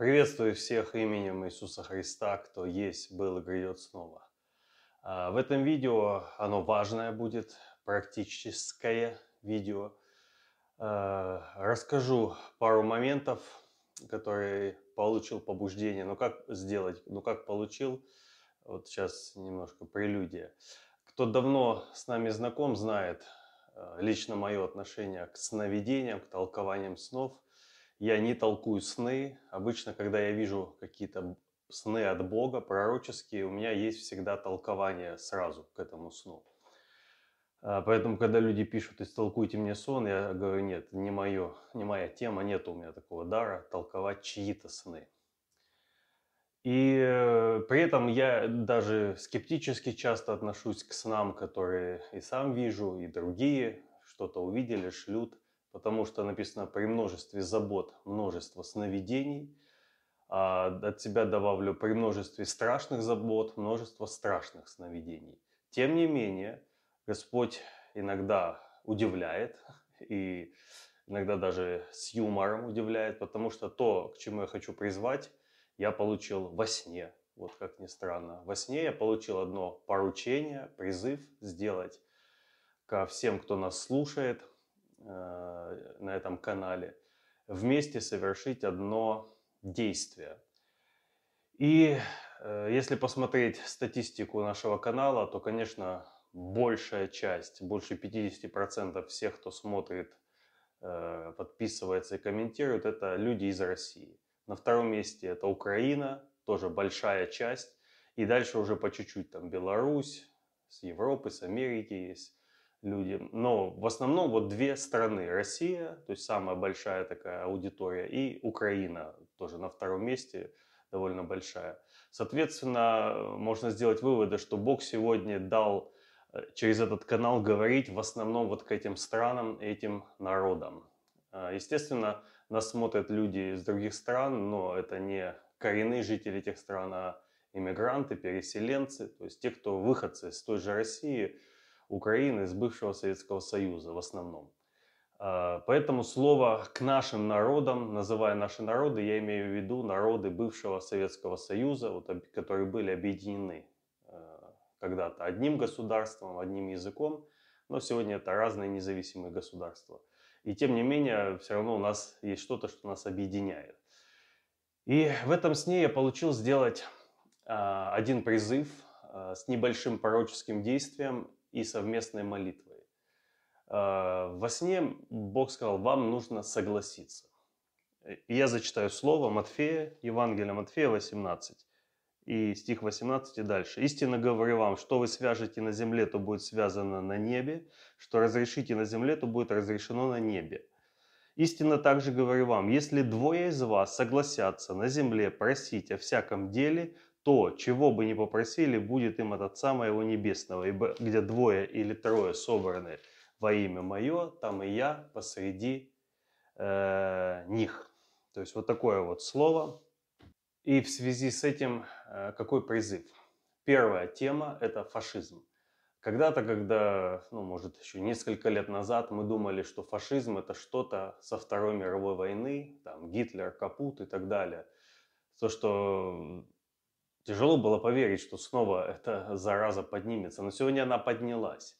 Приветствую всех именем Иисуса Христа, кто есть, был и грядет снова. А, в этом видео оно важное будет, практическое видео. А, расскажу пару моментов, которые получил побуждение. Ну как сделать, ну как получил, вот сейчас немножко прелюдия. Кто давно с нами знаком, знает а, лично мое отношение к сновидениям, к толкованиям снов – я не толкую сны. Обычно, когда я вижу какие-то сны от Бога, пророческие, у меня есть всегда толкование сразу к этому сну. А, поэтому, когда люди пишут, истолкуйте мне сон, я говорю, нет, не, мое, не моя тема, нет у меня такого дара толковать чьи-то сны. И э, при этом я даже скептически часто отношусь к снам, которые и сам вижу, и другие что-то увидели, шлют потому что написано при множестве забот множество сновидений. А от себя добавлю при множестве страшных забот множество страшных сновидений. Тем не менее, Господь иногда удивляет и иногда даже с юмором удивляет, потому что то, к чему я хочу призвать, я получил во сне. Вот как ни странно. Во сне я получил одно поручение, призыв сделать ко всем, кто нас слушает, на этом канале, вместе совершить одно действие. И э, если посмотреть статистику нашего канала, то, конечно, большая часть, больше 50% всех, кто смотрит, э, подписывается и комментирует, это люди из России. На втором месте это Украина, тоже большая часть. И дальше уже по чуть-чуть там Беларусь, с Европы, с Америки есть люди. Но в основном вот две страны. Россия, то есть самая большая такая аудитория, и Украина, тоже на втором месте, довольно большая. Соответственно, можно сделать выводы, что Бог сегодня дал э, через этот канал говорить в основном вот к этим странам, этим народам. А, естественно, нас смотрят люди из других стран, но это не коренные жители этих стран, а иммигранты, переселенцы, то есть те, кто выходцы из той же России – Украины, из бывшего Советского Союза в основном. А, поэтому слово «к нашим народам», называя наши народы, я имею в виду народы бывшего Советского Союза, вот, которые были объединены а, когда-то одним государством, одним языком, но сегодня это разные независимые государства. И тем не менее, все равно у нас есть что-то, что нас объединяет. И в этом сне я получил сделать а, один призыв с небольшим пророческим действием и совместной молитвой. А, во сне Бог сказал, вам нужно согласиться. Я зачитаю слово Матфея, Евангелие Матфея 18, и стих 18 и дальше. «Истинно говорю вам, что вы свяжете на земле, то будет связано на небе, что разрешите на земле, то будет разрешено на небе. Истинно также говорю вам, если двое из вас согласятся на земле просить о всяком деле, то, чего бы ни попросили, будет им от Отца Моего Небесного. Ибо где двое или трое собраны во имя Мое, там и я посреди э, них. То есть вот такое вот слово. И в связи с этим э, какой призыв? Первая тема – это фашизм. Когда-то, когда, ну, может, еще несколько лет назад мы думали, что фашизм – это что-то со Второй мировой войны, там, Гитлер, Капут и так далее. То, что Тяжело было поверить, что снова эта зараза поднимется, но сегодня она поднялась.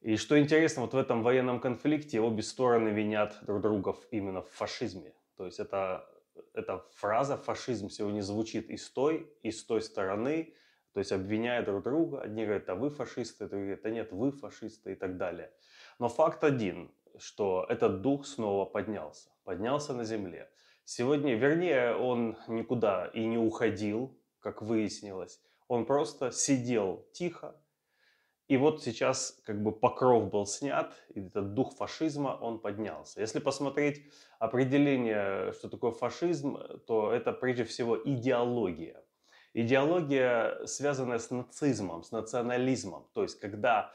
И что интересно, вот в этом военном конфликте обе стороны винят друг друга именно в фашизме. То есть это, эта фраза «фашизм» сегодня звучит и с той, и с той стороны, то есть обвиняя друг друга. Одни говорят, а вы фашисты, другие говорят, а нет, вы фашисты и так далее. Но факт один, что этот дух снова поднялся, поднялся на земле. Сегодня, вернее, он никуда и не уходил, как выяснилось. Он просто сидел тихо, и вот сейчас как бы покров был снят, и этот дух фашизма, он поднялся. Если посмотреть определение, что такое фашизм, то это прежде всего идеология. Идеология, связанная с нацизмом, с национализмом. То есть, когда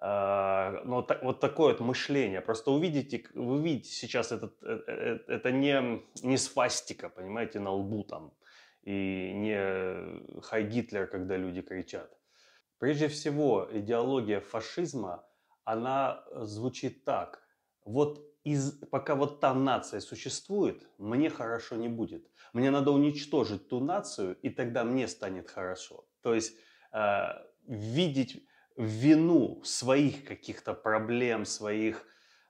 э, ну, так, вот такое вот мышление. Просто увидите, вы видите сейчас этот, это, э, это не, не свастика, понимаете, на лбу там и не «Хай Гитлер», когда люди кричат. Прежде всего, идеология фашизма, она звучит так. вот из, пока вот та нация существует, мне хорошо не будет. Мне надо уничтожить ту нацию, и тогда мне станет хорошо. То есть э, видеть вину своих каких-то проблем, своих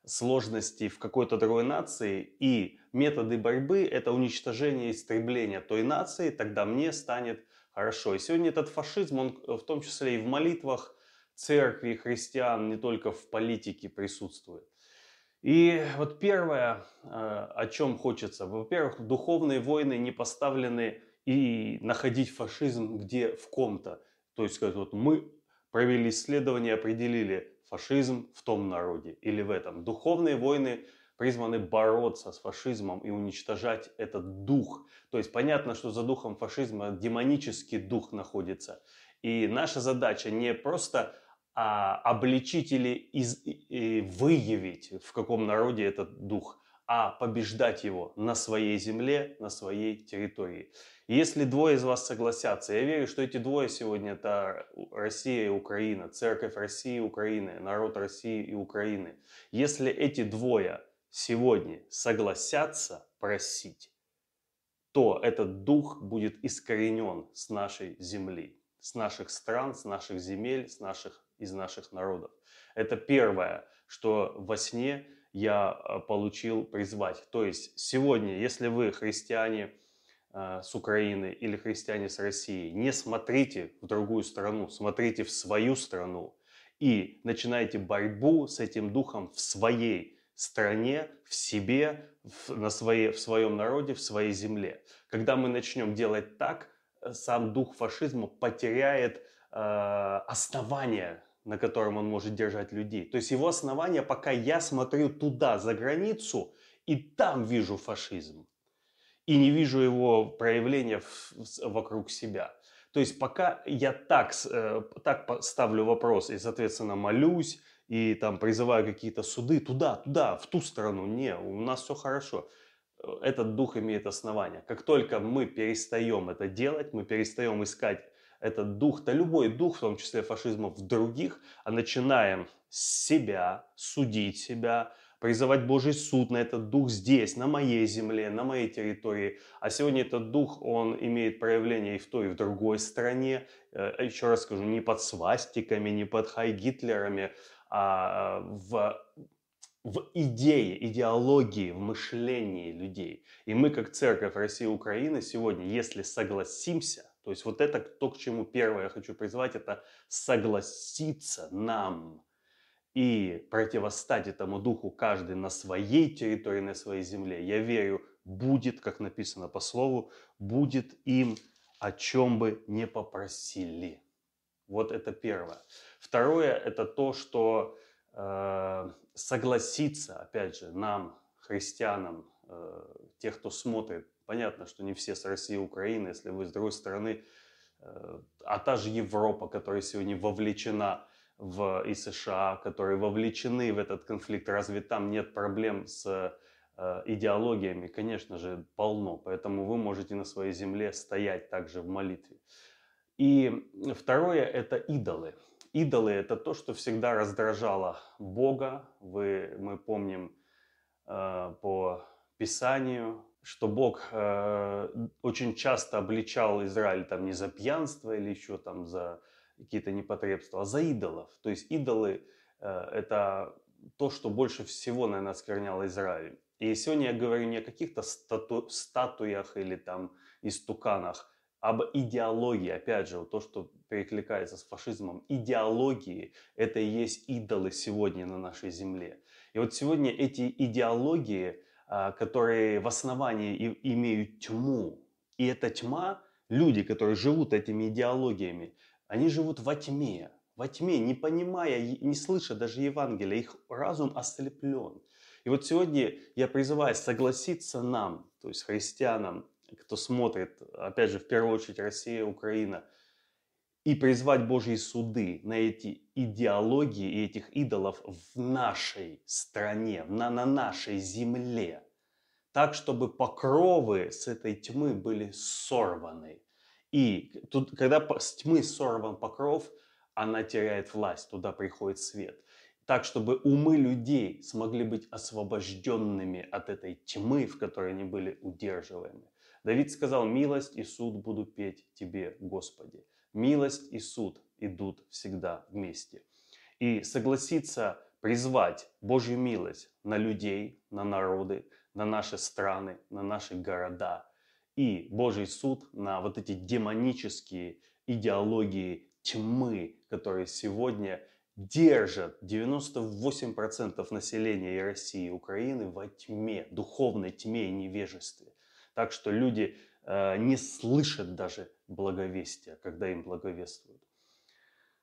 сложностей в какой-то другой нации, и методы борьбы – это уничтожение, истребление той нации, тогда мне станет хорошо. И сегодня этот фашизм, он в том числе и в молитвах церкви, христиан, не только в политике присутствует. И вот первое, э, о чем хочется, во-первых, духовные войны не поставлены и находить фашизм где в ком-то. То есть сказать, вот мы провели исследование, определили фашизм в том народе или в этом. Духовные войны призваны бороться с фашизмом и уничтожать этот дух. То есть понятно, что за духом фашизма демонический дух находится. И наша задача не просто а, обличить или из, и выявить, в каком народе этот дух, а побеждать его на своей земле, на своей территории. Если двое из вас согласятся, я верю, что эти двое сегодня это Россия и Украина, Церковь России и Украины, народ России и Украины. Если эти двое сегодня согласятся просить, то этот дух будет искоренен с нашей земли, с наших стран, с наших земель, с наших, из наших народов. Это первое, что во сне я э, получил призвать. То есть сегодня, если вы христиане э, с Украины или христиане с России, не смотрите в другую страну, смотрите в свою страну и начинайте борьбу с этим духом в своей стране, в себе, в, на своей, в своем народе, в своей земле. Когда мы начнем делать так, э, сам дух фашизма потеряет э, основания на котором он может держать людей. То есть его основание, пока я смотрю туда, за границу, и там вижу фашизм. И не вижу его проявления вокруг себя. То есть пока я так, э, так ставлю вопрос и, соответственно, молюсь, и там призываю какие-то суды туда, туда, в ту сторону, не, у нас все хорошо. Этот дух имеет основание. Как только мы перестаем это делать, мы перестаем искать этот дух, да любой дух, в том числе фашизма, в других, а начинаем с себя судить себя, призывать Божий суд на этот дух здесь, на моей земле, на моей территории. А сегодня этот дух, он имеет проявление и в той, и в другой стране. Э, еще раз скажу, не под свастиками, не под хай-гитлерами, а в в идее, идеологии, в мышлении людей. И мы, как Церковь России и Украины, сегодня, если согласимся то есть вот это то, к чему первое я хочу призвать, это согласиться нам и противостать этому духу каждый на своей территории, на своей земле. Я верю, будет, как написано по слову, будет им о чем бы не попросили. Вот это первое. Второе это то, что э, согласиться, опять же, нам, христианам, э, тех, кто смотрит Понятно, что не все с России и Украины, если вы с другой стороны, э, а та же Европа, которая сегодня вовлечена в и США, которые вовлечены в этот конфликт, разве там нет проблем с э, идеологиями? Конечно же, полно. Поэтому вы можете на своей земле стоять также в молитве. И второе – это идолы. Идолы – это то, что всегда раздражало Бога. Вы, мы помним э, по Писанию, что Бог э, очень часто обличал Израиль там не за пьянство или еще там за какие-то непотребства, а за идолов. То есть идолы э, это то, что больше всего, наверное, оскверняло Израиль. И сегодня я говорю не о каких-то стату статуях или там истуканах, об идеологии, опять же, вот то, что перекликается с фашизмом, идеологии, это и есть идолы сегодня на нашей земле. И вот сегодня эти идеологии, которые в основании имеют тьму. И эта тьма, люди, которые живут этими идеологиями, они живут во тьме, во тьме, не понимая, не слыша даже Евангелия, их разум ослеплен. И вот сегодня я призываю согласиться нам, то есть христианам, кто смотрит, опять же, в первую очередь Россия, Украина – и призвать Божьи суды на эти идеологии и этих идолов в нашей стране, на, на нашей земле, так, чтобы покровы с этой тьмы были сорваны. И тут, когда с тьмы сорван покров, она теряет власть, туда приходит свет. так, чтобы умы людей смогли быть освобожденными от этой тьмы, в которой они были удерживаемы. Давид сказал, милость и суд буду петь тебе, Господи. Милость и суд идут всегда вместе. И согласиться призвать Божью милость на людей, на народы, на наши страны, на наши города. И Божий суд на вот эти демонические идеологии тьмы, которые сегодня держат 98% населения и России, и Украины во тьме, духовной тьме и невежестве. Так что люди не слышат даже благовестия, когда им благовествуют.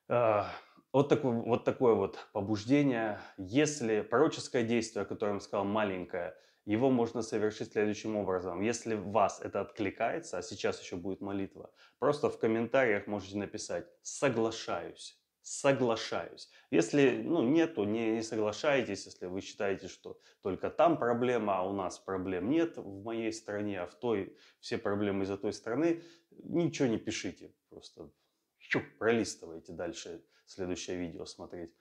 Э, вот, такое, вот такое вот побуждение. Если пророческое действие, о котором сказал, маленькое, его можно совершить следующим образом. Если вас это откликается, а сейчас еще будет молитва, просто в комментариях можете написать «соглашаюсь» соглашаюсь. Если ну, нету, не, не соглашайтесь, если вы считаете, что только там проблема, а у нас проблем нет в моей стране, а в той все проблемы из-за той страны, ничего не пишите, просто пролистывайте дальше следующее видео смотреть.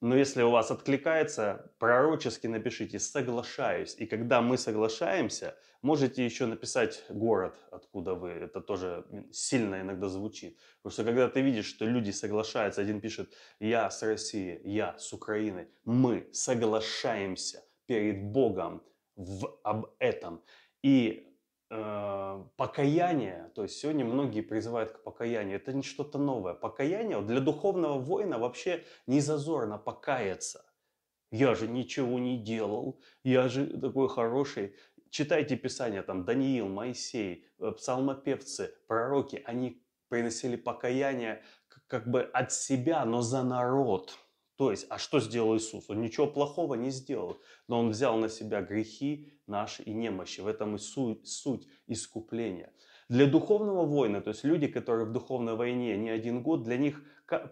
Но если у вас откликается, пророчески напишите «соглашаюсь». И когда мы соглашаемся, можете еще написать город, откуда вы. Это тоже сильно иногда звучит. Потому что когда ты видишь, что люди соглашаются, один пишет «я с России», «я с Украины», мы соглашаемся перед Богом в, об этом. И покаяние, то есть сегодня многие призывают к покаянию, это не что-то новое. Покаяние для духовного воина вообще не зазорно покаяться. Я же ничего не делал, я же такой хороший. Читайте Писание, там Даниил, Моисей, э, псалмопевцы, пророки, они приносили покаяние как бы от себя, но за народ. То есть, а что сделал Иисус? Он ничего плохого не сделал, но Он взял на себя грехи наши и немощи. В этом и суть, суть искупления. Для духовного воина, то есть люди, которые в духовной войне не один год, для них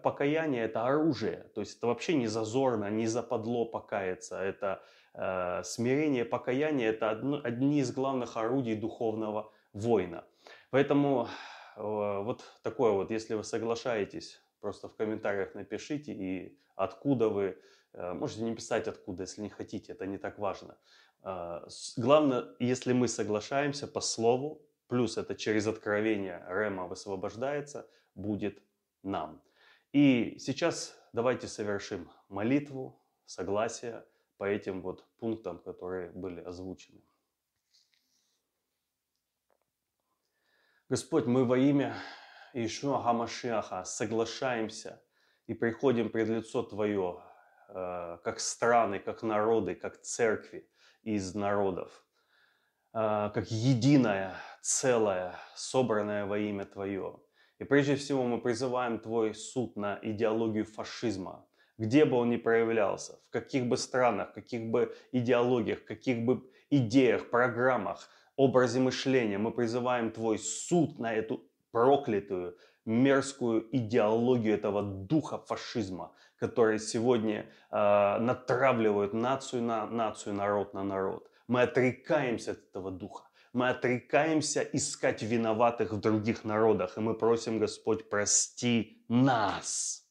покаяние это оружие. То есть это вообще не зазорно, не западло покаяться. Это э, смирение, покаяние это одно, одни из главных орудий духовного воина. Поэтому э, вот такое вот, если вы соглашаетесь Просто в комментариях напишите и откуда вы. Э, можете не писать откуда, если не хотите, это не так важно. А, главное, если мы соглашаемся по слову, плюс это через откровение Рема высвобождается, будет нам. И сейчас давайте совершим молитву, согласие по этим вот пунктам, которые были озвучены. Господь, мы во имя Ишуа Гамашиаха соглашаемся и приходим пред лицо Твое, э, как страны, как народы, как церкви из народов, э, как единое, целое, собранное во имя Твое. И прежде всего мы призываем Твой суд на идеологию фашизма, где бы он ни проявлялся, в каких бы странах, каких бы идеологиях, каких бы идеях, программах, образе мышления. Мы призываем Твой суд на эту проклятую, мерзкую идеологию этого духа фашизма, который сегодня э, натравливает нацию на нацию, народ на народ. Мы отрекаемся от этого духа. Мы отрекаемся искать виноватых в других народах. И мы просим, Господь, прости нас.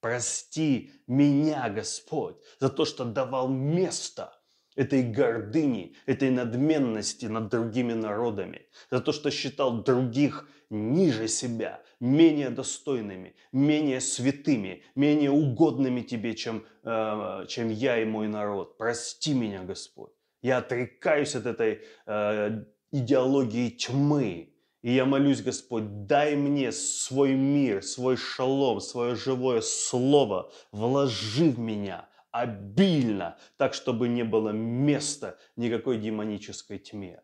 Прости меня, Господь, за то, что давал место этой гордыни, этой надменности над другими народами, за то, что считал других ниже себя, менее достойными, менее святыми, менее угодными тебе, чем, э, чем я и мой народ. Прости меня, Господь. Я отрекаюсь от этой э, идеологии тьмы. И я молюсь, Господь, дай мне свой мир, свой шалом, свое живое слово, вложи в меня обильно, так, чтобы не было места никакой демонической тьме.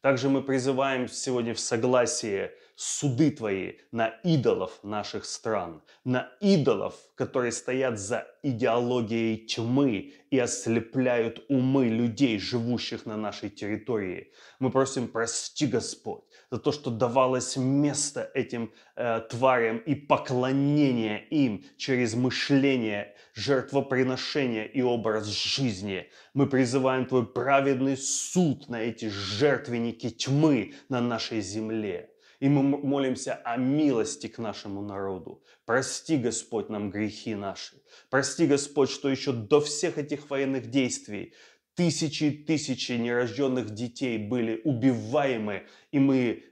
Также мы призываем сегодня в согласии суды Твои на идолов наших стран, на идолов, которые стоят за идеологией тьмы и ослепляют умы людей, живущих на нашей территории. Мы просим, прости, Господь, за то, что давалось место этим э, тварям и поклонение им через мышление, жертвоприношение и образ жизни. Мы призываем Твой праведный суд на эти жертвенники тьмы на нашей земле. И мы молимся о милости к нашему народу. Прости, Господь, нам грехи наши. Прости, Господь, что еще до всех этих военных действий тысячи и тысячи нерожденных детей были убиваемы, и мы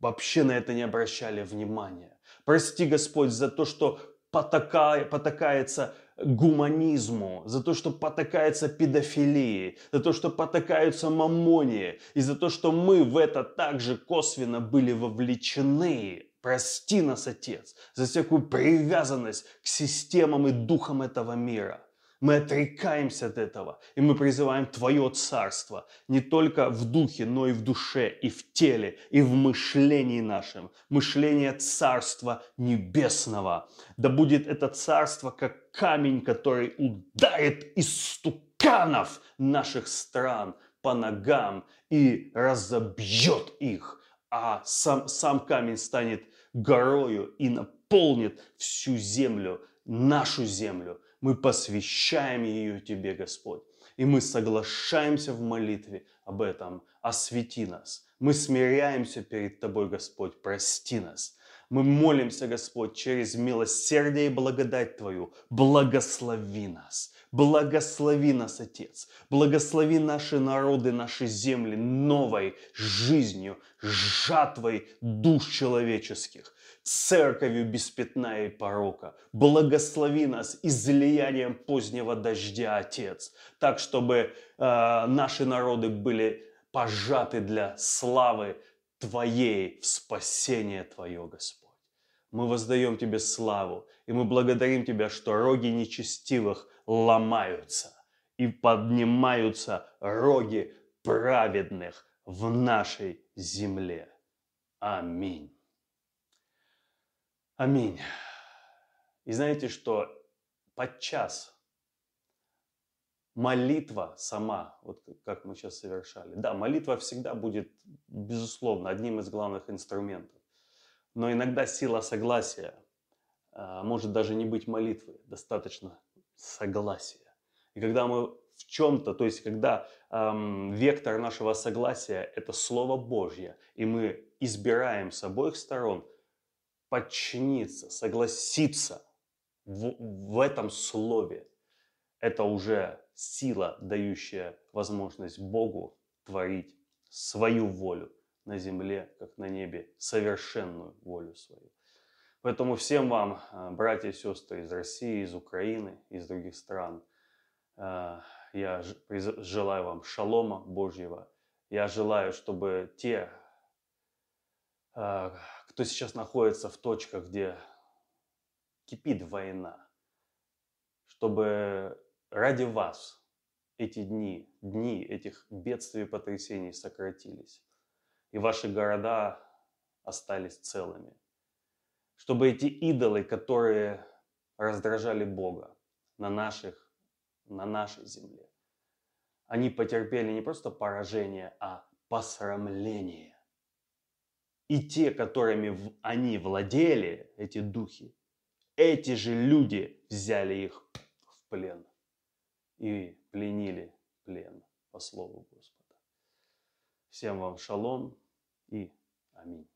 вообще на это не обращали внимания. Прости, Господь, за то, что потакая, потакается гуманизму, за то, что потакается педофилии, за то, что потакаются мамонии, и за то, что мы в это также косвенно были вовлечены. Прости нас, Отец, за всякую привязанность к системам и духам этого мира. Мы отрекаемся от этого, и мы призываем Твое Царство не только в духе, но и в душе, и в теле, и в мышлении нашем. Мышление Царства Небесного. Да будет это Царство как камень, который ударит из стуканов наших стран по ногам и разобьет их, а сам, сам камень станет горою и наполнит всю землю, нашу землю, мы посвящаем ее Тебе, Господь. И мы соглашаемся в молитве об этом. Освети нас. Мы смиряемся перед Тобой, Господь. Прости нас. Мы молимся, Господь, через милосердие и благодать Твою. Благослови нас. Благослови нас, Отец. Благослови наши народы, наши земли новой жизнью, жатвой душ человеческих церковью без пятна и порока. Благослови нас излиянием позднего дождя, Отец, так, чтобы э, наши народы были пожаты для славы Твоей, в спасение Твое, Господь. Мы воздаем Тебе славу, и мы благодарим Тебя, что роги нечестивых ломаются, и поднимаются роги праведных в нашей земле. Аминь. Аминь. И знаете, что подчас молитва сама, вот как мы сейчас совершали, да, молитва всегда будет, безусловно, одним из главных инструментов. Но иногда сила согласия а, может даже не быть молитвы, достаточно согласия. И когда мы в чем-то, то есть когда эм, вектор нашего согласия это Слово Божье, и мы избираем с обоих сторон подчиниться, согласиться в, в этом слове, это уже сила, дающая возможность Богу творить свою волю на земле, как на небе, совершенную волю свою. Поэтому всем вам, а, братья и сестры из России, из Украины, из других стран, а, я желаю вам шалома Божьего. Я желаю, чтобы те, а, кто сейчас находится в точках, где кипит война, чтобы ради вас эти дни, дни этих бедствий и потрясений сократились, и ваши города остались целыми. Чтобы эти идолы, которые раздражали Бога на, наших, на нашей земле, они потерпели не просто поражение, а посрамление. И те, которыми они владели, эти духи, эти же люди взяли их в плен и пленили плен по слову Господа. Всем вам шалом и аминь.